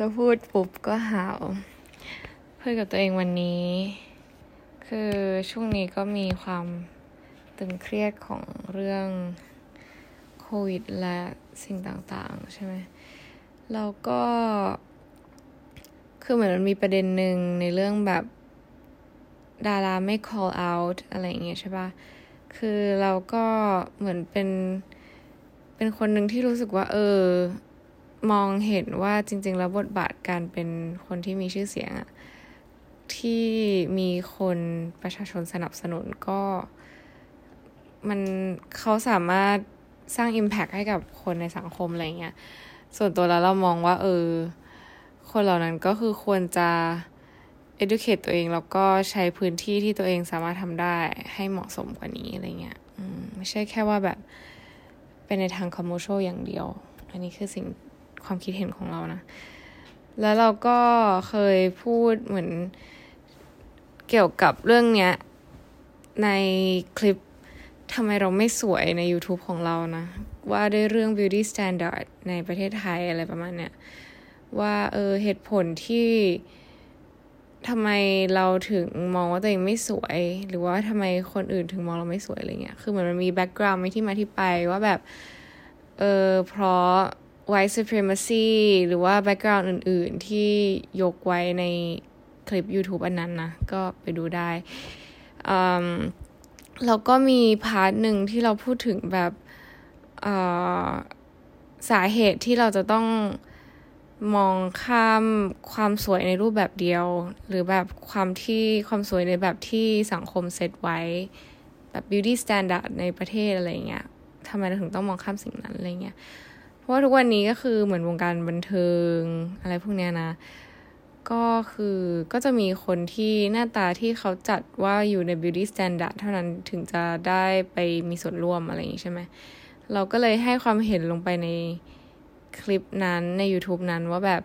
จะพูดปุ๊บก็หาวเพื่อกับตัวเองวันนี้ คือช่วงนี้ก็มีความตึงเครียดของเรื่องโควิดและสิ่งต่างๆ ใช่ไหมแล้วก็ คือเหมือนมันมีประเด็นหนึ่งในเรื่องแบบ ดาราไม่ call out อะไรอย่างเงี้ยใช่ปะคือเราก็เหมือนเป็น เป็นคนหนึ่งที่รู้สึกว่า เออ มองเห็นว่าจริง ๆ แล้วบทบาทการเป็นคนที่มีชื่อเสียงอะที่มีคนประชาชนสนับสนุนก็ มันเขาสามารถสร้าง Impact ให้กับคนในสังคมอะไรเงี้ย ส่วนตัวแล้วเรามองว่า เออ คนเหล่านั้นก็คือควรจะ educate ตัวเองแล้วก็ใช้พื้นที่ที่ตัวเองสามารถทำได้ให้เหมาะสมกว่านี้อะไรเงี้ยไม่ใช่แค่ว่าแบบเป็นในทาง commercial อย่างเดียว อันนี้คือสิ่ง ความคิดเห็นของเรานะ แล้วเราก็เคยพูดเหมือนเกี่ยวกับเรื่องเนี้ย ในคลิปทำไมเราไม่สวยใน YouTube ของเรานะ ว่าด้วยเรื่อง beauty standard ในประเทศไทยอะไรประมาณเนี้ย ว่าเออเหตุผลที่ทำไมเราถึงมองว่าตัวเองไม่สวย หรือว่าทำไมคนอื่นถึงมองเราไม่สวยอะไรเงี้ย คือเหมือนมันมี background ไม่ที่มาที่ไปว่าแบบ เออเพราะ white supremacy หรือว่า background อื่นๆ ที่ยกไว้ในคลิป YouTube อันนั้นนะ ก็ไปดูได้แล้วก็มี part หนึ่งที่เราพูดถึงแบบสาเหตุที่เราจะต้องมองข้ามความสวยในรูปแบบเดียว หรือแบบความที่ความสวยในแบบที่สังคมเซตไว้ แบบ beauty standard ในประเทศอะไรเงี้ยทำไมเราถึงต้องมองข้ามสิ่งนั้นอะไรเงี้ย ราะว่าทุกวันนี้ก็คือเหมือนวงการบันเทิงอะไรพวกเนี้ยนะ ก็คือก็จะมีคนที่หน้าตาที่เขาจัดว่าอยู่ใน beauty standard เท่านั้นถึงจะได้ไปมีส่วนร่วมอะไรอย่างนี้ใช่ไหม เราก็เลยให้ความเห็นลงไปในคลิปนั้นใน YouTube นั้นว่าแบบ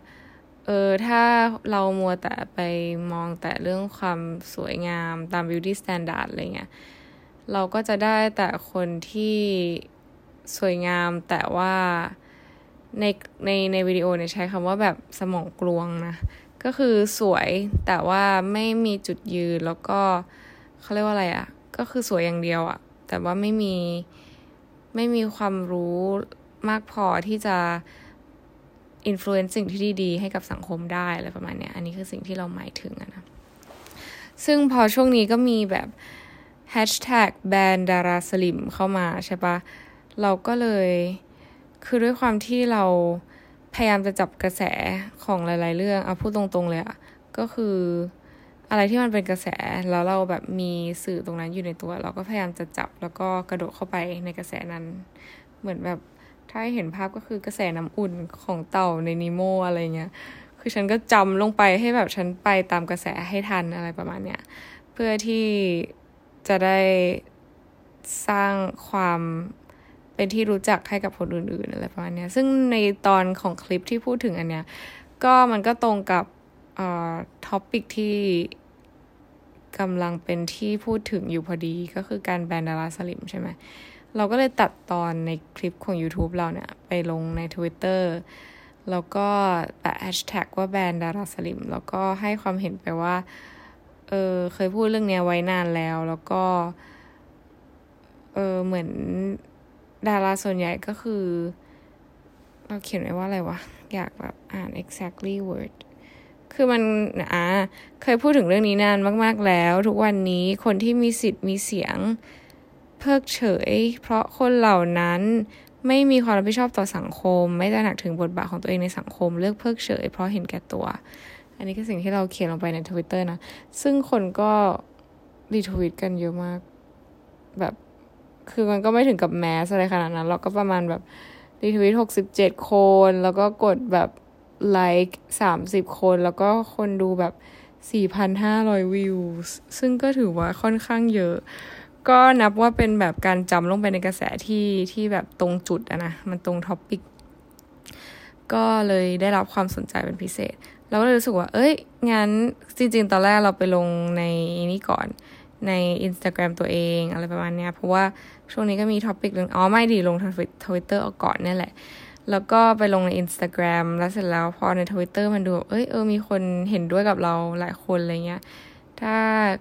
เออ ถ้าเรามัวแต่ไปมองแต่เรื่องความสวยงามตาม beauty standard อะไรเงี้ย เราก็จะได้แต่คนที่สวยงามแต่ว่า ในในในวิดีโอเนี่ยใช้คำว่าแบบสมองกลวงนะ ก็คือสวยแต่ว่าไม่มีจุดยืนแล้วก็เขาเรียกว่าอะไรอะ่ะ ก็คือสวยอย่างเดียวอะ่ะ แต่ว่าไม่มีไม่มีความรู้มากพอที่จะ influence สิ่งที่ดีๆ ให้กับสังคมได้อะไรประมาณเนี้ย อันนี้คือสิ่งที่เราหมายถึงนะ ซึ่งพอช่วงนี้ก็มีแบบแฮชแท็กแบรนด์ดาราสลิมเข้ามาใช่ปะเราก็เลย คือด้วยความที่เราพยายามจะจับกระแสของหลาย ๆ เรื่องเอาพูดตรง ๆ เลยอะก็คืออะไรที่มันเป็นกระแสแล้วเราแบบมีสื่อตรงนั้นอยู่ในตัว เราก็พยายามจะจับแล้วก็กระโดดเข้าไปในกระแสนั้น เหมือนแบบถ้าเห็นภาพก็คือกระแสน้ำอุ่นของเต่าในนิโมอะไรเงี้ยคือฉันก็จำลงไปให้แบบฉันไปตามกระแสให้ทันอะไรประมาณเนี้ยเพื่อที่จะได้สร้างความ เป็นที่รู้จักให้กับคนอื่นๆอะไรประมาณนี้ซึ่งในตอนของคลิปที่พูดถึงอันเนี้ย ก็มันก็ตรงกับเอ่อท็อปิกที่กำลังเป็นที่พูดถึงอยู่พอดีก็คือการแบนดาราสลิมใช่ไหมเราก็เลยตัดตอนในคลิปของ YouTube เราเนี่ย ไปลงใน Twitter แล้วก็แปะแฮชแท็กว่าแบรนด์ดาราสลิม แล้วก็ให้ความเห็นไปว่า เออเคยพูดเรื่องเนี้ยไว้นานแล้ว แล้วก็ เออเหมือน ดาราส่วนใหญ่ก็คือ เราเขียนไว้ว่าอะไรวะ อยากแบบอ่าน exactly word คือมันอ่าเคยพูดถึงเรื่องนี้นานมาก ๆ แล้ว ทุกวันนี้คนที่มีสิทธิ์มีเสียง เพิกเฉย เพราะคนเหล่านั้นไม่มีความรับผิดชอบต่อสังคม ไม่ได้หนักถึงบทบาทของตัวเองในสังคม เลือกเพิกเฉย เพราะเห็นแก่ตัว อันนี้คือสิ่งที่เราเขียนลงไปในทวิตเตอร์นะ ซึ่งคนก็ retweet กันเยอะมาก แบบ คือมันก็ไม่ถึงกับ mass อะไรขนาดนั้น เราก็ประมาณแบบ retweet หกสิบเจ็ดคน แล้วก็กดแบบไลค์สามสิบคน แล้วก็คนดูแบบสี่พันห้าร้อยวิว ซึ่งก็ถือว่าค่อนข้างเยอะ ก็นับว่าเป็นแบบการจำลงไปในกระแสที่ที่แบบตรงจุดอะนะ มันตรง topic ก็เลยได้รับความสนใจเป็นพิเศษ เราก็เลยรู้สึกว่า เอ้ย งั้นจริง ๆ ตอนแรกเราไปลงในนี้ก่อน ใน Instagram ตัวเองอะไรประมาณเนี้ยเพราะว่าช่วงนี้ก็มี topic เรื่องอ๋อไม่ดีลงทางทวิตเตอร์ก่อนนี่แหละ แล้วก็ไปลงใน Instagram แล้วเสร็จแล้วพอใน Twitter มันดู เอ้ยเออมีคนเห็นด้วยกับเราหลายคนอะไรเงี้ยถ้า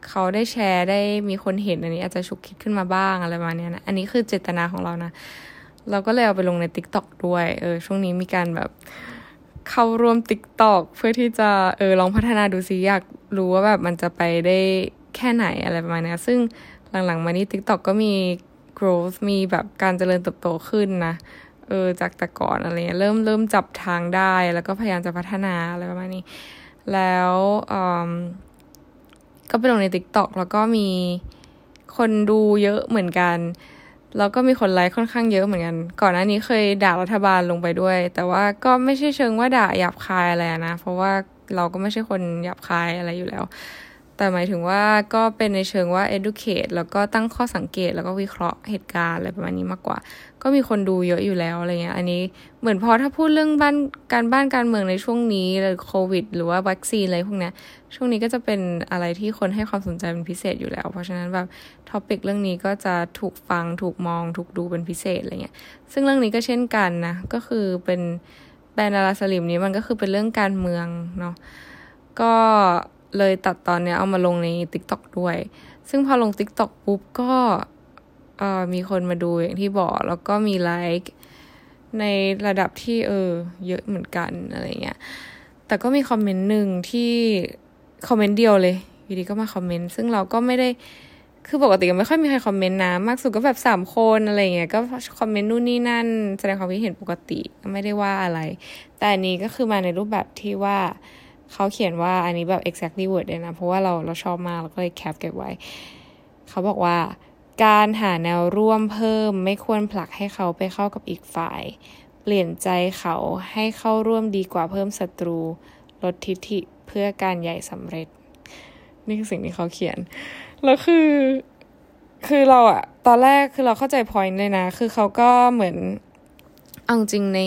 เขาได้แชร์ได้มีคนเห็นอันนี้อาจจะฉุกคิดขึ้นมาบ้างอะไรประมาณนี้นะอันนี้คือเจตนาของเรานะ เราก็เลยเอาไปลงใน TikTok ด้วยเออช่วงนี้มีการแบบเข้าร่วม TikTok เพื่อที่จะเออลองพัฒนาดูซิอยากรู้ว่าแบบมันจะไปได้ แค่ไหนอะไรประมาณนี้ซึ่งหลังๆมานี้ TikTok ก็มี growth มีแบบการเจริญเติบโตขึ้นนะเออจากแต่ก่อนอะไรเงี้ยเริ่มเริ่มจับทางได้ แล้วก็พยายามจะพัฒนาอะไรประมาณนี้ แล้วก็ไปลงใน TikTok แล้วก็มีคนดูเยอะเหมือนกัน แล้วก็มีคนไลค์ค่อนข้างเยอะเหมือนกัน ก่อนหน้านี้เคยด่ารัฐบาลลงไปด้วย แต่ว่าก็ไม่ใช่เชิงว่าด่าหยาบคายอะไรนะ เพราะว่าเราก็ไม่ใช่คนหยาบคายอะไรอยู่แล้ว แต่หมายถึงว่าก็เป็นในเชิงว่า educate แล้วก็ตั้งข้อสังเกตแล้วก็วิเคราะห์เหตุการณ์อะไรประมาณนี้มากกว่า ก็มีคนดูเยอะอยู่แล้วอะไรเงี้ย อันนี้เหมือนพอถ้าพูดเรื่องบ้านการบ้านการเมืองในช่วงนี้หรือโควิด หรือว่าวัคซีนอะไรพวกนี้ช่วงนี้ก็จะเป็นอะไรที่คนให้ความสนใจเป็นพิเศษอยู่แล้ว เพราะฉะนั้นแบบท็อปิกเรื่องนี้ก็จะถูกฟังถูกมองถูกดูเป็นพิเศษอะไรเงี้ย ซึ่งเรื่องนี้ก็เช่นกันนะ ก็คือเป็นแบรนด์ดาราสลิมนี้มันก็คือเป็นเรื่องการเมืองเนาะ ก็ เลยตัดตอนเนี้ยเอามาลงใน TikTok ด้วย ซึ่งพอลง TikTok ปุ๊บก็มีคนมาดูอย่างที่บอก แล้วก็มีไลค์ในระดับที่เออ เยอะเหมือนกันอะไรเงี้ย แต่ก็มีคอมเมนต์หนึ่งที่คอมเมนต์เดียวเลยอยู่ดีก็มาคอมเมนต์ ซึ่งเราก็ไม่ได้ คือปกติก็ไม่ค่อยมีใครคอมเมนต์นะ มากสุดก็แบบสามคนอะไรเงี้ย ก็คอมเมนต์นู่นนี่นั่น แสดงความคิดเห็นปกติ ไม่ได้ว่าอะไร แต่อันนี้ก็คือมาในรูปแบบที่ว่า เขาเขียนว่าอันนี้แบบ exactly word เลยนะ เพราะว่าเราเราชอบมากเราก็เลยแคปเก็บไว้ เขาบอกว่า การหาแนวร่วมเพิ่ม ไม่ควรผลักให้เขาไปเข้ากับอีกฝ่าย เปลี่ยนใจเขาให้เข้าร่วมดีกว่าเพิ่มศัตรู ลดทิฐิเพื่อการใหญ่สำเร็จ นี่คือสิ่งที่เขาเขียน แล้วคือคือเราอะตอนแรกคือเราเข้าใจพอยต์เลยนะ คือเขาก็เหมือน เอาจริงใน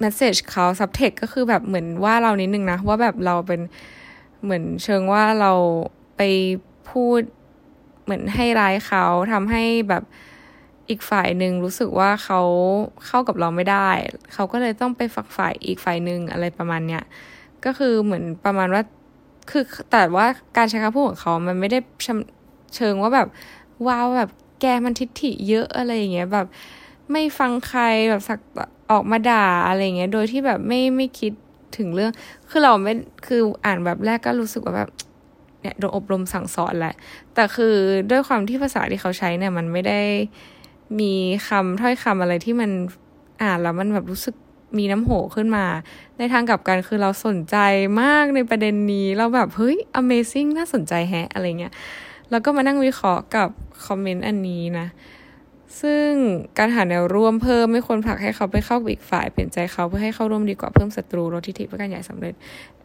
เมสเซจเขาซับเทคก็คือแบบเหมือนว่าเรานิดนึงนะ ว่าแบบเราเป็นเหมือนเชิงว่าเราไปพูดเหมือนให้ร้ายเขาทำให้แบบอีกฝ่ายหนึ่งรู้สึกว่าเขาเข้ากับเราไม่ได้ เขาก็เลยต้องไปฝักฝ่ายอีกฝ่ายหนึ่งอะไรประมาณเนี้ยก็คือเหมือนประมาณว่าคือแต่ว่าการใช้คำพูดของเขามันไม่ได้เชิงว่าแบบว้าวแบบแกมันทิฐิเยอะอะไรอย่างเงี้ยแบบไม่ฟังใครแบบสัก ออกมาด่าอะไรเงี้ย โดยที่แบบไม่ไม่คิดถึงเรื่อง คือเราไม่ คืออ่านแบบแรกก็รู้สึกว่าแบบ เนี่ยโดนอบรมสั่งสอนแหละ แต่คือด้วยความที่ภาษาที่เขาใช้เนี่ย มันไม่ได้มีคำถ้อยคำอะไรที่มันอ่านแล้วมันแบบรู้สึกมีน้ำโหขึ้นมา ในทางกลับกันคือเราสนใจมากในประเด็นนี้ เราแบบเฮ้ย amazing น่าสนใจแฮะ อะไรเงี้ย แล้วก็มานั่งวิเคราะห์กับคอมเมนต์อันนี้นะ ซึ่งการหาแนวร่วมเพิ่มไม่ควรผลักให้เขาไปเข้ากับอีกฝ่ายเปลี่ยนใจเขาเพื่อให้เข้าร่วมดีกว่าเพิ่มศัตรูลดทิฐิเพื่อการใหญ่สำเร็จ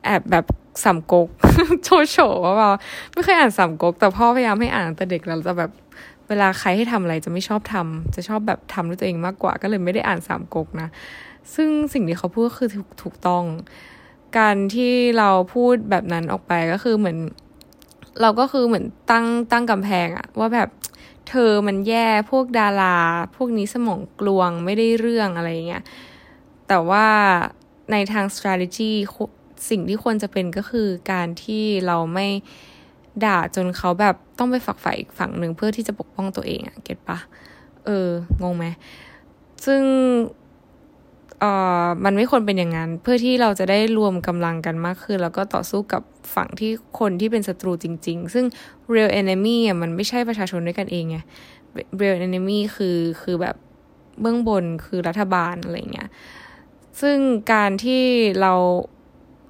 แอบแบบสามก๊กโชว์โฉว่าเราไม่เคยอ่านสามก๊กแต่พ่อพยายามให้อ่านแต่เด็กเราจะแบบเวลาใครให้ทำอะไรจะไม่ชอบทำจะชอบแบบทำด้วยตัวเองมากกว่า ก็เลยไม่ได้อ่านสามก๊กนะ ซึ่งสิ่งที่เขาพูดคือถูกถูกต้อง การที่เราพูดแบบนั้นออกไปก็คือเหมือน เราก็คือเหมือนตั้งตั้งกำแพงอะว่าแบบ เธอมันแย่พวกดารา พวกนี้สมองกลวงไม่ได้เรื่องอะไรเงี้ยแต่ว่าในทาง strategy สิ่งที่ควรจะเป็นก็คือการที่เราไม่ด่าจนเขาแบบต้องไปฝักฝ่ายอีกฝั่งหนึ่งเพื่อที่จะปกป้องตัวเองอะเก็ตปะเอองงไหมซึ่ง เอ่อมันไม่ควรเป็นอย่างนั้น เพื่อที่เราจะได้รวมกำลังกันมากขึ้น แล้วก็ต่อสู้กับฝั่งที่คนที่เป็นศัตรูจริง ๆ ซึ่ง real enemy อะมันไม่ใช่ประชาชนด้วยกันเองไง real enemy คือคือแบบเบื้องบนคือรัฐบาลอะไรเงี้ยซึ่งการที่เรา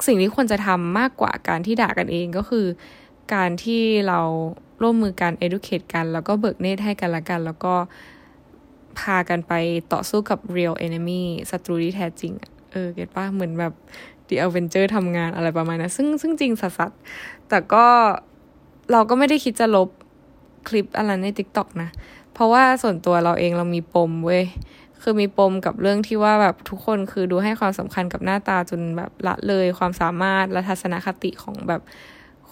สิ่งที่ควรจะทำมากกว่าการที่ด่ากันเองก็คือ การที่เราร่วมมือกัน educate กัน แล้วก็เบิกเนตให้กันละกัน แล้วก็ พากันไปต่อสู้กับ real enemy ศัตรูที่แท้จริง เออ เก็ตป่ะ เหมือนแบบ The Avenger ทำงานอะไรประมาณนะั้น ซึ่งซึ่งจริงสัสแต่ก็เราก็ไม่ได้คิดจะลบคลิปอะไรใน TikTok นะ เพราะว่าส่วนตัวเราเองเรามีปมเว้ย คือมีปมกับเรื่องที่ว่าแบบทุกคนคือดูให้ความสำคัญกับหน้าตาจนแบบละเลยความสามารถและทัศนคติของแบบ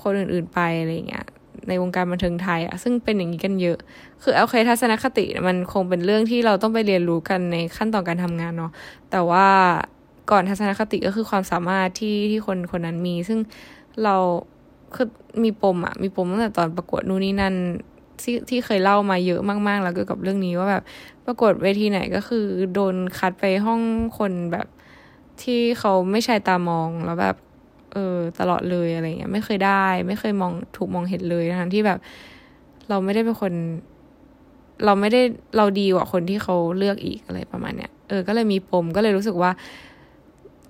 คนอื่นๆไปอะไรเงี้ย ในวงการบันเทิงไทยอะซึ่งเป็นอย่างนี้กันเยอะ คือโอเคทัศนคติมันคงเป็นเรื่องที่เราต้องไปเรียนรู้กันในขั้นตอนการทำงานเนาะแต่ว่าก่อนทัศนคติก็คือความสามารถที่ที่คนคนนั้นมี ซึ่งเราคือมีปมอะมีปมตั้งแต่ตอนประกวดนู่นนี่นั่นที่ที่เคยเล่ามาเยอะมาก ๆ แล้วเกี่ยวกับเรื่องนี้ว่าแบบประกวดเวทีไหนก็คือโดนคัดไปห้องคนแบบที่เขาไม่ใช่ตามองแล้วแบบ เออตลอดเลยอะไรเงี้ยไม่เคยได้ ไม่เคยมองถูกมองเห็นเลยทั้งที่แบบ เราไม่ได้เป็นคน เราไม่ได้เราดีกว่าคนที่เขาเลือกอีกอะไรประมาณเนี้ยเออก็เลยมีปมก็เลยรู้สึกว่า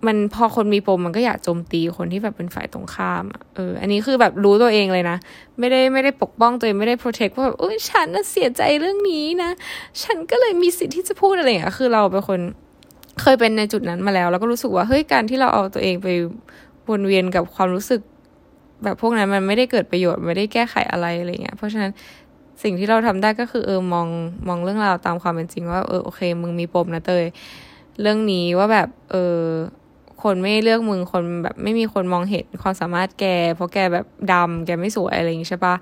มันพอคนมีปมมันก็อยากโจมตีคนที่แบบเป็นฝ่ายตรงข้ามเออ อันนี้คือแบบรู้ตัวเองเลยนะไม่ได้ไม่ได้ปกป้องตัวเองไม่ได้โปรเทคว่าแบบโอ้ยฉันน่ะเสียใจเรื่องนี้นะฉันก็เลยมีสิทธิ์ที่จะพูดอะไรอย่างเงี้ยคือเราเป็นคนเคยเป็นในจุดนั้นมาแล้ว แล้วก็รู้สึกว่าเฮ้ยการที่เราเอาตัวเองไป วนเวียนกับความรู้สึก แบบพวกนั้นมันไม่ได้เกิดประโยชน์ไม่ได้แก้ไขอะไรอะไรเงี้ย เพราะฉะนั้นสิ่งที่เราทำได้ก็คือเออมองมองเรื่องราวตามความเป็นจริงว่าเออโอเค มึงมีปมนะเตยเรื่องนี้ว่าแบบ เออคนไม่เลือกมึงคนแบบไม่มีคนมองเห็นความสามารถแก เพราะแกแบบดำแกไม่สวยอะไรอย่างงี้ใช่ปะ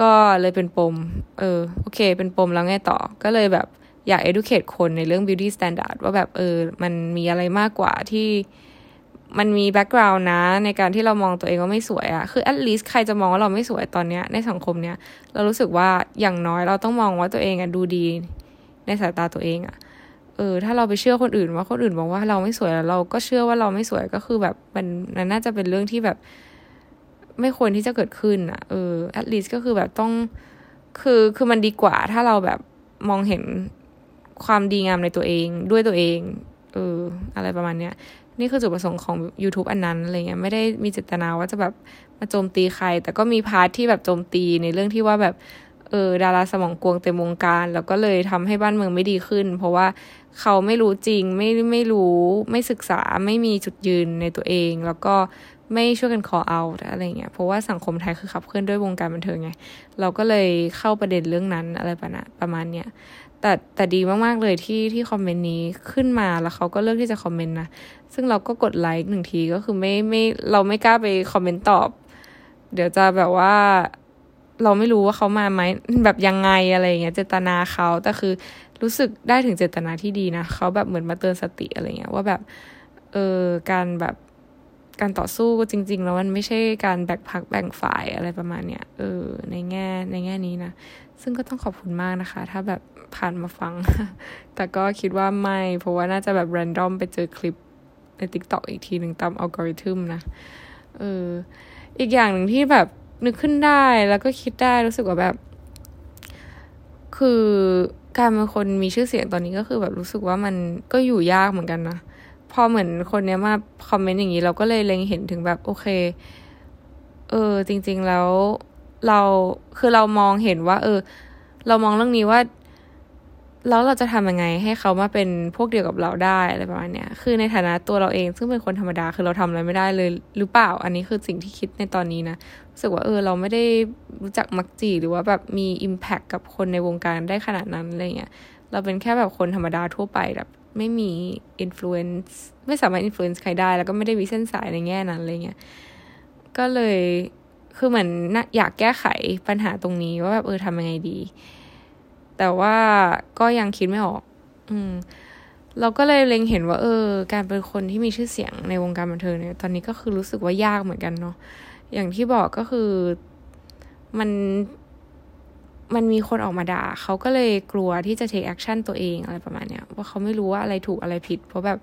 ก็เลยเป็นปม เออโอเค เป็นปมแล้วไงต่อ ก็เลยแบบอยาก educate คนในเรื่อง beauty standard ว่าแบบเออ มันมีอะไรมากกว่าที่ มันมีแบ็กกราวน์นะ ในการที่เรามองตัวเองว่าไม่สวยอะคือ at least ใครจะมองว่าเราไม่สวยตอนเนี้ยในสังคมเนี้ยเรารู้สึกว่าอย่างน้อยเราต้องมองว่าตัวเองอะดูดีในสายตาตัวเองอะเออถ้าเราไปเชื่อคนอื่นว่าคนอื่นบอกว่าเราไม่สวยแล้วเราก็เชื่อว่าเราไม่สวยก็คือแบบมันน่าจะเป็นเรื่องที่แบบ ไม่ควรที่จะเกิดขึ้นอะเออ at least ก็คือแบบต้องคือคือมันดีกว่า ถ้าเราแบบมองเห็นความดีงามในตัวเองด้วยตัวเองเอออะไรประมาณเนี้ย นี่คือจุดประสงค์ของ YouTube อันนั้นอะไรเงี้ยไม่ได้มีเจตนาว่าจะแบบมาโจมตีใคร แต่ก็มี part ที่แบบโจมตีในเรื่องที่ว่าแบบเออดาราสมองกลวงเต็มวงการ แล้วก็เลยทำให้บ้านเมืองไม่ดีขึ้น เพราะว่าเขาไม่รู้จริงไม่ไม่รู้ไม่ศึกษาไม่มีจุดยืนในตัวเอง แล้วก็ไม่ช่วยกัน call out อะไรเงี้ยเพราะว่าสังคมไทยคือขับเคลื่อนด้วยวงการบันเทิงไง เราก็เลยเข้าประเด็นเรื่องนั้นอะไรประมาณประมาณเนี้ย แต่แต่ดีมาก ๆ เลยที่ที่คอมเมนต์นี้ขึ้นมาแล้วเขาก็เลือกที่จะคอมเมนต์นะ ซึ่งเราก็กดไลค์หนึ่งทีก็คือไม่ไม่เราไม่กล้าไปคอมเมนต์ตอบ เดี๋ยวจะแบบว่าเราไม่รู้ว่าเขามาไหมแบบยังไงอะไรเงี้ยเจตนาเขาแต่คือรู้สึกได้ถึงเจตนาที่ดีนะเขาแบบเหมือนมาเตือนสติอะไรเงี้ยว่าแบบเออการแบบ การต่อสู้จริง ๆ แล้วมันไม่ใช่การแบ่งพักแบ่งฝ่ายอะไรประมาณเนี้ยเออในแง่ในแง่นี้นะ ซึ่งก็ต้องขอบคุณมากนะคะ ถ้าแบบผ่านมาฟัง แต่ก็คิดว่าไม่ เพราะว่าน่าจะแบบ r รนดอมไปเจอคลิปใน TikTok อีกทีหนึ่งตามอัลกอริทึมนะเอออีกอย่างหนึ่งที่แบบนึกขึ้นได้แล้วก็คิดได้รู้สึกว่าแบบ คือการเป็นคนมีชื่อเสียงตอนนี้ก็คือแบบรู้สึกว่ามันก็อยู่ยากเหมือนกันนะ พอเหมือนคนเนี้ยมาคอมเมนต์อย่างนี้ เราก็เลยเล็งเห็นถึงแบบโอเค เออ จริง ๆแล้วเราคือเรามองเห็นว่า เออ เรามองเรื่องนี้ว่าแล้วเราจะทำยังไงให้เขามาเป็นพวกเดียวกับเราได้อะไรประมาณเนี้ย คือในฐานะตัวเราเองซึ่งเป็นคนธรรมดาคือเราทำอะไรไม่ได้เลยหรือเปล่า อันนี้คือสิ่งที่คิดในตอนนี้นะรู้สึกว่าเออเราไม่ได้รู้จักมักจี่หรือว่าแบบมี impact กับคนในวงการได้ขนาดนั้นอะไรเงี้ย เราเป็นแค่แบบคนธรรมดาทั่วไปแบบ ไม่มี influence ไม่สามารถ influence ใครได้ แล้วก็ไม่ได้มีเส้นสายในแง่นั้นอะไรเงี้ยก็เลยคือเหมือนอยากแก้ไขปัญหาตรงนี้ว่าแบบเออทำยังไงดี แต่ว่าก็ยังคิดไม่ออก อืม เราก็เลยเล็งเห็นว่า เออ การเป็นคนที่มีชื่อเสียงในวงการบันเทิงเนี่ยตอนนี้ก็คือรู้สึกว่ายากเหมือนกันเนาะอย่างที่บอกก็คือมัน มันมีคนออกมาด่าเขาก็เลยกลัวที่จะ take action ตัวเองอะไรประมาณเนี้ยว่าเขาไม่รู้ว่าอะไรถูกอะไรผิด เพราะแบบ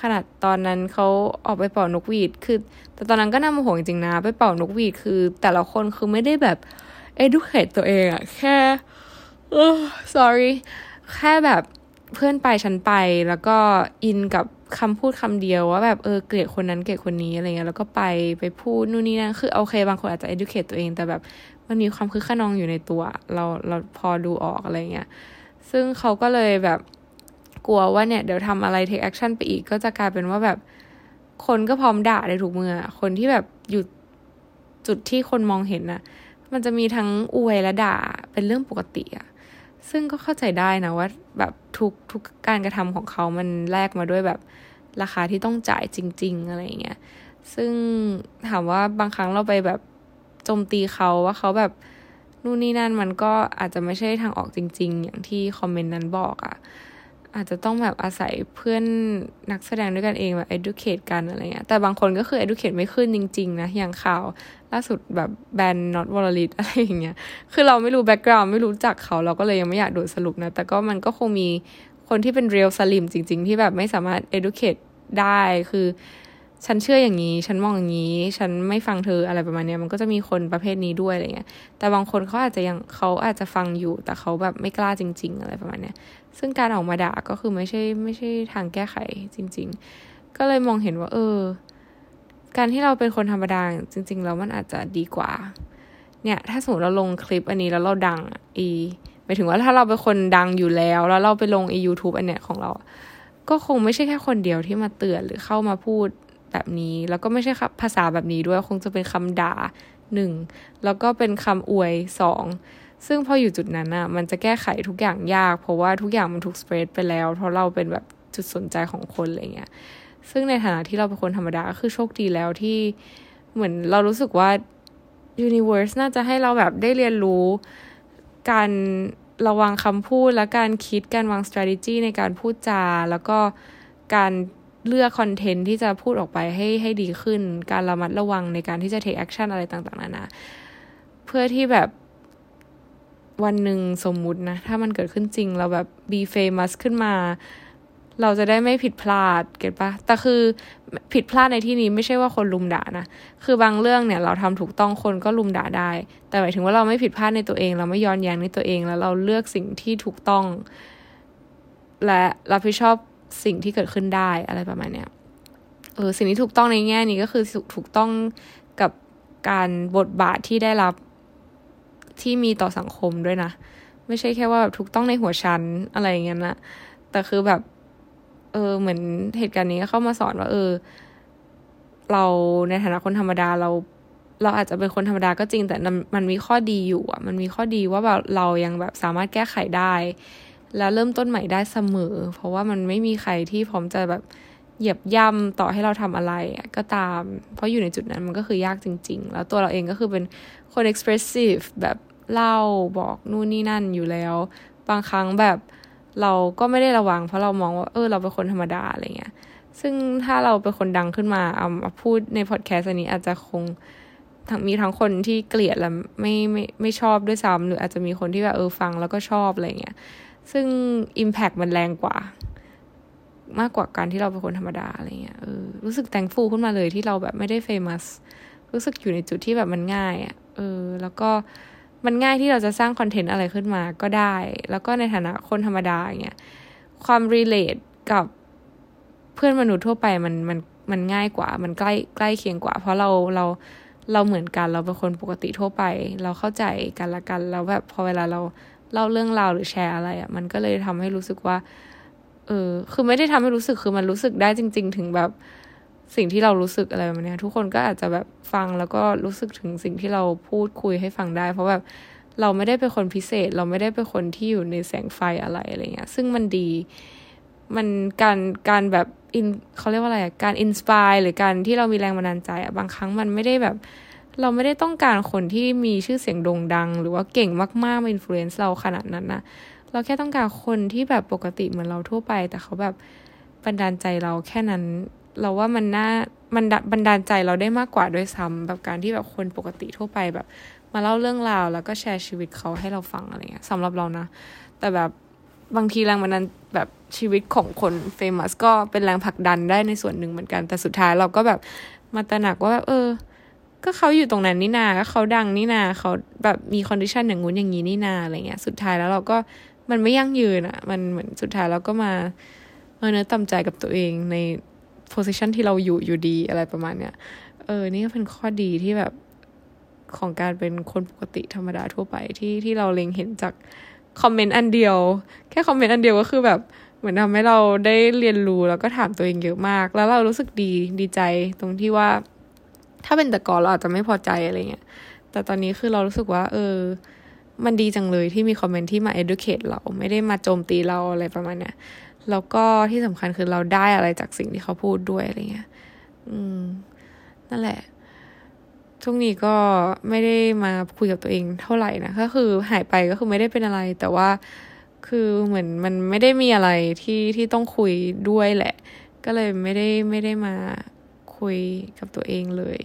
ขนาดตอนนั้นเขาออกไปเป่านกหวีดคือ แต่ตอนนั้นก็น่าโมโหจริงๆนะไปเป่านกหวีดคือ แต่ละคนคือไม่ได้แบบ educate ตัวเองอะแค่ sorry แค่แบบเพื่อนไปฉันไปแล้วก็อินกับคำพูดคำเดียวว่าแบบเออเกลียดคนนั้นเกลียดคนนี้อะไรเงี้ยแล้วก็ไปไปพูดนู่นนี่นั่นคือโอเค บางคนอาจจะ educate ตัวเองแต่แบบ มันมีความคือขนองอยู่ในตัว เราเราพอดูออกอะไรเงี้ยซึ่งเขาก็เลยแบบกลัวว่าเนี่ยเดี๋ยวทำอะไร take action ไปอีกก็จะกลายเป็นว่าแบบคนก็พร้อมด่าได้ถูกเมื่อคนที่แบบอยู่จุดที่คนมองเห็นนะมันจะมีทั้งอวยและด่าเป็นเรื่องปกติอะซึ่งก็เข้าใจได้นะว่าแบบทุกทุกการกระทำของเขามันแลกมาด้วยแบบราคาที่ต้องจ่ายจริง ๆ อะไรเงี้ย ซึ่งถามว่าบางครั้งเราไปแบบ โจมตีเขาว่าเขาแบบนู่นนี่นั่นมันก็อาจจะไม่ใช่ทางออกจริง ๆ อย่างที่คอมเมนต์นั้นบอกอะ่ะ อาจจะต้องแบบอาศัยเพื่อนนักแสดงด้วยกันเองแบบ educate กันอะไรเงี้ยแต่บางคนก็คือ educate ไม่ขึ้นจริง ๆ นะ อย่างข่าวล่าสุดแบบแบน not v o l a l i t อะไรอย่างเงี้ยคือเราไม่รู้ background ไม่รู้จักเขาเราก็เลยยังไม่อยากดูสรุปนะ แต่ก็มันก็คงมีคนที่เป็น real slim จริง ๆ ที่แบบไม่สามารถ educate ได้คือ ฉันเชื่ออย่างนี้ ฉันมองอย่างนี้ ฉันไม่ฟังเธออะไรประมาณนี้มันก็จะมีคนประเภทนี้ด้วยอะไรเงี้ย แต่บางคนเขาอาจจะยังเขาอาจจะฟังอยู่ แต่เขาแบบไม่กล้าจริง ๆ อะไรประมาณนี้ซึ่งการออกมาด่าก็คือไม่ใช่ไม่ใช่ทางแก้ไขจริง ๆ ก็เลยมองเห็นว่า เออ การที่เราเป็นคนธรรมดาจริง ๆ แล้วมันอาจจะดีกว่า เนี่ย ถ้าสมมติเราลงคลิปอันนี้แล้วเราดังอีหมายถึงว่าถ้าเราเป็นคนดังอยู่แล้ว แล้วเราไปลงอียูทูบอันเนี้ยของเราก็คงไม่ใช่แค่คนเดียวที่มาเตือนหรือเข้ามาพูด แบบนี้ แล้วก็ไม่ใช่ภาษาแบบนี้ด้วยคงจะเป็นคำด่าหนึ่งแล้วก็เป็นคำอวยสองซึ่งพออยู่จุดนั้นอะมันจะแก้ไขทุกอย่างยาก เพราะว่าทุกอย่างมันถูกสเปรดไปแล้ว เพราะเราเป็นแบบจุดสนใจของคนอะไรเงี้ยซึ่งในฐานะที่เราเป็นคนธรรมดาก็คือโชคดีแล้วที่เหมือนเรารู้สึกว่า Universe น่าจะให้เราแบบได้เรียนรู้การระวังคำพูดและการคิดการวาง strategy ในการพูดจา แล้วก็การ เลือกคอนเทนต์ที่จะพูดออกไปให้ให้ดีขึ้น การระมัดระวังในการที่จะ take action อะไรต่างๆนานาเพื่อที่แบบวันหนึ่งสมมุตินะ ถ้ามันเกิดขึ้นจริง เราแบบ be famous ขึ้นมา เราจะได้ไม่ผิดพลาดเก็ตปะแต่คือผิดพลาดในที่นี้ไม่ใช่ว่าคนลุมด่านะ คือบางเรื่องเนี่ยเราทำถูกต้องคนก็ลุมด่าได้ แต่หมายถึงว่าเราไม่ผิดพลาดในตัวเอง เราไม่ย้อนแย้งในตัวเองแล้วเราเลือกสิ่งที่ถูกต้อง และรับผิดชอบ สิ่งที่เกิดขึ้นได้อะไรประมาณเนี้ยเออสิ่งที่ถูกต้องในแง่นี้ก็คือถูกต้องกับการบทบาทที่ได้รับที่มีต่อสังคมด้วยนะ ไม่ใช่แค่ว่าแบบถูกต้องในหัวชั้นอะไรอย่างเงี้ยนะแต่คือแบบ เออเหมือนเหตุการณ์นี้เข้ามาสอนว่า เออ เราในฐานะคนธรรมดาเรา เราอาจจะเป็นคนธรรมดาก็จริง แต่มันมีข้อดีอยู่อะ มันมีข้อดีว่าแบบเรายังแบบสามารถแก้ไขได้ แล้วเริ่มต้นใหม่ได้เสมอ เพราะว่ามันไม่มีใครที่พร้อมจะแบบเหยียบย่ำต่อให้เราทำอะไรก็ตาม เพราะอยู่ในจุดนั้นมันก็คือยากจริง ๆ แล้วตัวเราเองก็คือเป็นคน expressive แบบเล่าบอกนู่นนี่นั่นอยู่แล้ว บางครั้งแบบเราก็ไม่ได้ระวัง เพราะเรามองว่าเออเราเป็นคนธรรมดาอะไรเงี้ย ซึ่งถ้าเราเป็นคนดังขึ้นมาเอามาพูดในพอดแคสต์อันนี้อาจจะคงทั้งมีทั้งคนที่เกลียดและไม่ไม่ไม่ชอบด้วยซ้ำหรืออาจจะมีคนที่แบบเออฟังแล้วก็ชอบอะไรเงี้ย ซึ่ง Impact มันแรงกว่า มากกว่าการที่เราเป็นคนธรรมดาอะไรเงี้ยเออรู้สึกแต่งฟูขึ้นมาเลยที่เราแบบไม่ได้เฟมัสรู้สึกอยู่ในจุดที่แบบมันง่ายอะ่ะเออ แล้วก็มันง่ายที่เราจะสร้างคอนเทนต์อะไรขึ้นมาก็ได้ แล้วก็ในฐานะคนธรรมดาอย่างเงี้ยความรีเลทกับเพื่อนมนุษย์ทั่วไปมันมันมันง่ายกว่า มันใกล้ใกล้เคียงกว่า เพราะเราเราเราเหมือนกันเราเป็นคนปกติทั่วไป เราเข้าใจกันละกันแล้วแบบพอเวลาเรา เล่าเรื่องราวหรือแชร์อะไรอะ่ะ มันก็เลยทำให้รู้สึกว่า เออ คือไม่ได้ทำให้รู้สึกคือมันรู้สึกได้จริง ๆ ถึงแบบสิ่งที่เรารู้สึกอะไรแบบนี้ทุกคนก็อาจจะแบบฟังแล้วก็รู้สึกถึงสิ่งที่เราพูดคุยให้ฟังได้ เพราะแบบเราไม่ได้เป็นคนพิเศษ เราไม่ได้เป็นคนที่อยู่ในแสงไฟอะไรอะไรเงี้ย ซึ่งมันดีมันการการแบบอินเขาเรียกว่าอะไรการอินสปายหรือการที่เรามีแรงบันดาลใจอะบางครั้งมันไม่ได้แบบ เราไม่ได้ต้องการคนที่มีชื่อเสียงโด่งดัง หรือว่าเก่งมากๆมา influence เราขนาดนั้นนะเราแค่ต้องการคนที่แบบปกติเหมือนเราทั่วไป แต่เขาแบบบันดาลใจเราแค่นั้น เราว่ามันน่ามันบันดาลใจเราได้มากกว่าด้วยซ้ำแบบการที่แบบคนปกติทั่วไปแบบ มาเล่าเรื่องราว แล้วก็แชร์ชีวิตเขาให้เราฟังอะไรเงี้ยสำหรับเรานะ แต่แบบบางทีแรงบันดาลแบบชีวิตของคน famous ก็เป็นแรงผลักดันได้ในส่วนหนึ่งเหมือนกัน แต่สุดท้ายเราก็แบบมาตระหนักว่าแบบเออ ก็เขาอยู่ตรงนั้นนี่นาก็เขาดังนี่นาเขาแบบมี condition อย่างงู้นอย่างนี้นี่นาอะไรเงี้ย สุดท้ายแล้วเราก็มันไม่ยั่งยืนอะมันเหมือนสุดท้ายเราก็มาน้อยเนื้อต่ำใจกับตัวเองใน position ที่เราอยู่อยู่ดีอะไรประมาณเนี้ยเออ นี่ก็เป็นข้อดีที่แบบของการเป็นคนปกติธรรมดาทั่วไปที่ที่เราเล็งเห็นจากคอมเมนต์อันเดียว แค่คอมเมนต์อันเดียวก็คือแบบเหมือนทำให้เราได้เรียนรู้แล้วก็ถามตัวเองเยอะมาก แล้วเรารู้สึกดีดีใจตรงที่ว่า ถ้าเป็นแต่ก่อนเราอาจจะไม่พอใจอะไรเงี้ย แต่ตอนนี้คือเรารู้สึกว่า เออ มันดีจังเลยที่มีคอมเมนต์ที่มา educate เราไม่ได้มาโจมตีเราอะไรประมาณเนี้ย แล้วก็ที่สำคัญคือเราได้อะไรจากสิ่งที่เขาพูดด้วยอะไรเงี้ย อืม นั่นแหละช่วงนี้ก็ไม่ได้มาคุยกับตัวเองเท่าไหร่นะก็คือหายไปก็คือไม่ได้เป็นอะไร แต่ว่าคือเหมือนมันไม่ได้มีอะไรที่ที่ต้องคุยด้วยแหละ ก็เลยไม่ได้ไม่ได้มา คุยกับตัวเองเลย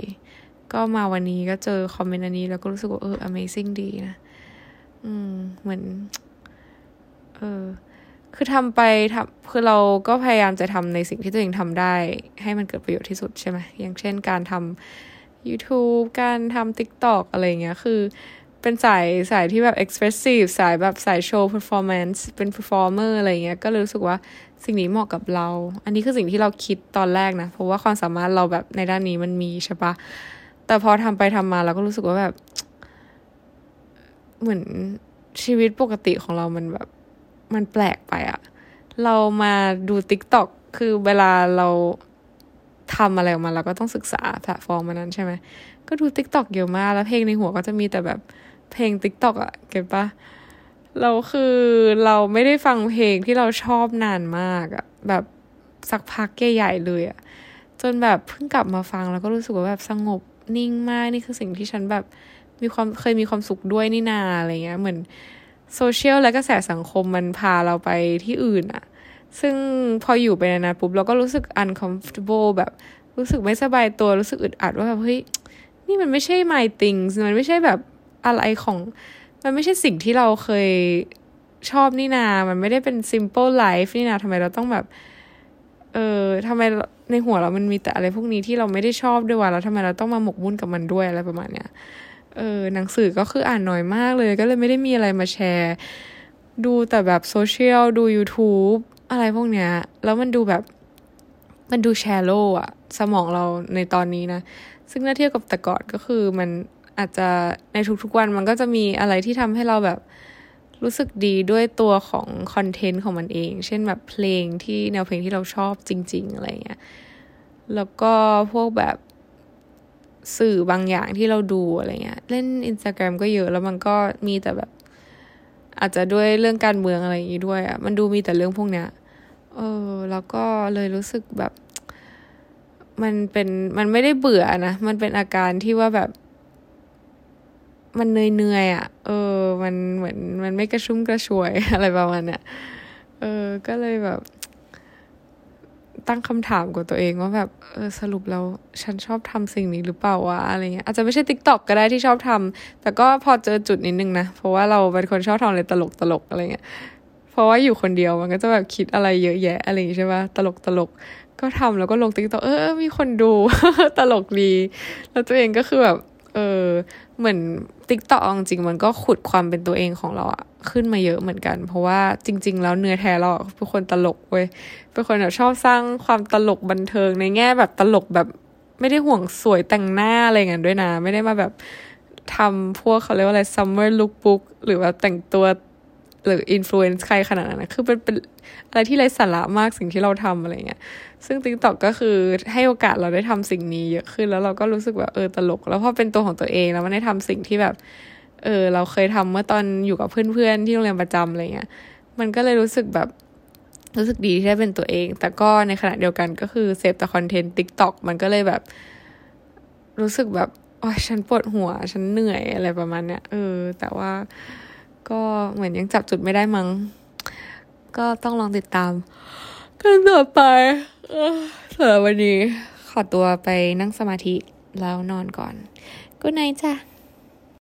ก็มาวันนี้ก็เจอคอมเมนต์อันนี้แล้วก็รู้สึกว่าเออ amazing ดีนะ อืม เหมือน เออ คือทำไปทำคือเราก็พยายามจะทำในสิ่งที่ตัวเองทำได้ ให้มันเกิดประโยชน์ที่สุดใช่ไหม อย่างเช่นการทำ YouTube การทำ TikTok อะไรเงี้ย คือเป็นสายสายที่แบบ expressive สายแบบสายโชว์ performance เป็น performer อะไรเงี้ย ก็รู้สึกว่า สิ่งนี้เหมาะกับเรา อันนี้คือสิ่งที่เราคิดตอนแรกนะ เพราะว่าความสามารถเราแบบในด้านนี้มันมีใช่ปะแต่พอทำไปทำมาเราก็รู้สึกว่าแบบ เหมือนชีวิตปกติของเรามันแบบ มันแปลกไปอะเรามาดู TikTok คือเวลาเราทำอะไรออกมาเราก็ต้องศึกษาแพลตฟอร์มมันนั้นใช่ไหม ก็ดู TikTok เยอะมาก แล้วเพลงในหัวก็จะมีแต่แบบเพลง TikTok อะ get ปะ เราคือเราไม่ได้ฟังเพลงที่เราชอบนานมากอะแบบสักพักใหญ่ๆเลยอะจนแบบเพิ่งกลับมาฟังแล้วก็รู้สึกว่าแบบสงบนิ่งมากนี่คือสิ่งที่ฉันแบบมีความเคยมีความสุขด้วยนี่นาอะไรเงี้ยเหมือนโซเชียลและกระแสสังคมมันพาเราไปที่อื่นอะซึ่งพออยู่ไปนานๆปุ๊บเราก็รู้สึก uncomfortable แบบรู้สึกไม่สบายตัวรู้สึกอึดอัดว่าแบบเฮ้ยนี่มันไม่ใช่ my things มันไม่ใช่แบบอะไรของ มันไม่ใช่สิ่งที่เราเคยชอบนี่นา มันไม่ได้เป็น simple life นี่นาทำไมเราต้องแบบ เออทำไมในหัวเรามันมีแต่อะไรพวกนี้ที่เราไม่ได้ชอบด้วยวะแล้วทำไมเราต้องมาหมกมุ่นกับมันด้วยอะไรประมาณเนี้ย เออ หนังสือก็คืออ่านน้อยมากเลย ก็เลยไม่ได้มีอะไรมาแชร์ ดูแต่แบบโซเชียล ดู YouTube อะไรพวกเนี้ย แล้วมันดูแบบ มันดูแชร์โลอะสมองเราในตอนนี้นะ ซึ่งถ้าเทียบกับแต่ก่อนก็คือมัน อาจจะในทุกๆวันมันก็จะมีอะไรที่ทำให้เราแบบรู้สึกดีด้วยตัวของคอนเทนต์ของมันเอง เช่นแบบเพลงที่แนวเพลงที่เราชอบจริง ๆ อะไรเงี้ย แล้วก็พวกแบบสื่อบางอย่างที่เราดูอะไรเงี้ย เล่นอินสตาแกรมก็เยอะแล้วมันก็มีแต่แบบ อาจจะด้วยเรื่องการเมืองอะไรอย่างงี้ด้วยอะ่ะ มันดูมีแต่เรื่องพวกเนี้ย เออ แล้วก็เลยรู้สึกแบบ มันเป็นมันไม่ได้เบื่อนะ มันเป็นอาการที่ว่าแบบ มันเหนื่อยๆอะ เออ มันเหมือนมันไม่กระชุ่มกระชวยอะไรประมาณเนี้ยเออ ก็เลยแบบ ตั้งคำถามกับตัวเองว่าแบบเออสรุปแล้วฉันชอบทำสิ่งนี้หรือเปล่าวะอะไรเงี้ยอาจจะไม่ใช่ติ๊กต็อกก็ได้ที่ชอบทำแต่ก็พอเจอจุดนิดนึงนะ เพราะว่าเราเป็นคนชอบทำอะไรตลกตลกอะไรเงี้ยเพราะว่าอยู่คนเดียวมันก็จะแบบคิดอะไรเยอะแยะอะไรอย่างงี้ใช่ปะตลกตลกก็ทำแล้วก็ลง TikTok เออ มีคนดู ตลกดี แล้วตัวเองก็คือแบบ เออ เหมือน TikTok จริงมันก็ขุดความเป็นตัวเองของเราอะขึ้นมาเยอะเหมือนกัน เพราะว่าจริง ๆ แล้วเนื้อแท้เราเป็นคนตลกเว้ยเป็นคนแบบชอบสร้างความตลกบันเทิงในแง่แบบตลกแบบไม่ได้ห่วงสวยแต่งหน้าอะไรเงี้ยด้วยนะ ไม่ได้มาแบบทำพวกเขาเรียกว่าอะไร summer lookbook หรือแบบแต่งตัว หรือ influence ใครขนาดนั้นนะคือเป็นเป็นอะไรที่ไร้สาระมากสิ่งที่เราทำอะไรเงี้ย ซึ่ง TikTok ก็คือให้โอกาสเราได้ทำสิ่งนี้เยอะขึ้นแล้วเราก็รู้สึกแบบเออตลก แล้วพอเป็นตัวของตัวเองแล้วมันได้ทำสิ่งที่แบบเออเราเคยทำเมื่อตอนอยู่กับเพื่อนๆที่โรงเรียนประจำอะไรเงี้ย มันก็เลยรู้สึกแบบรู้สึกดีที่ได้เป็นตัวเอง แต่ก็ในขณะเดียวกันก็คือเซฟแต่คอนเทนต์ TikTok มันก็เลยแบบ รู้สึกแบบโอ้ยฉันปวดหัว ฉันเหนื่อยอะไรประมาณเนี้ยเออ แต่ว่า ก็เหมือนยังจับจุดไม่ได้มั้ง ก็ต้องลองติดตามกันต่อไปสำหรับวันนี้ขอตัวไปนั่งสมาธิแล้วนอนก่อน กูไนจ้ะ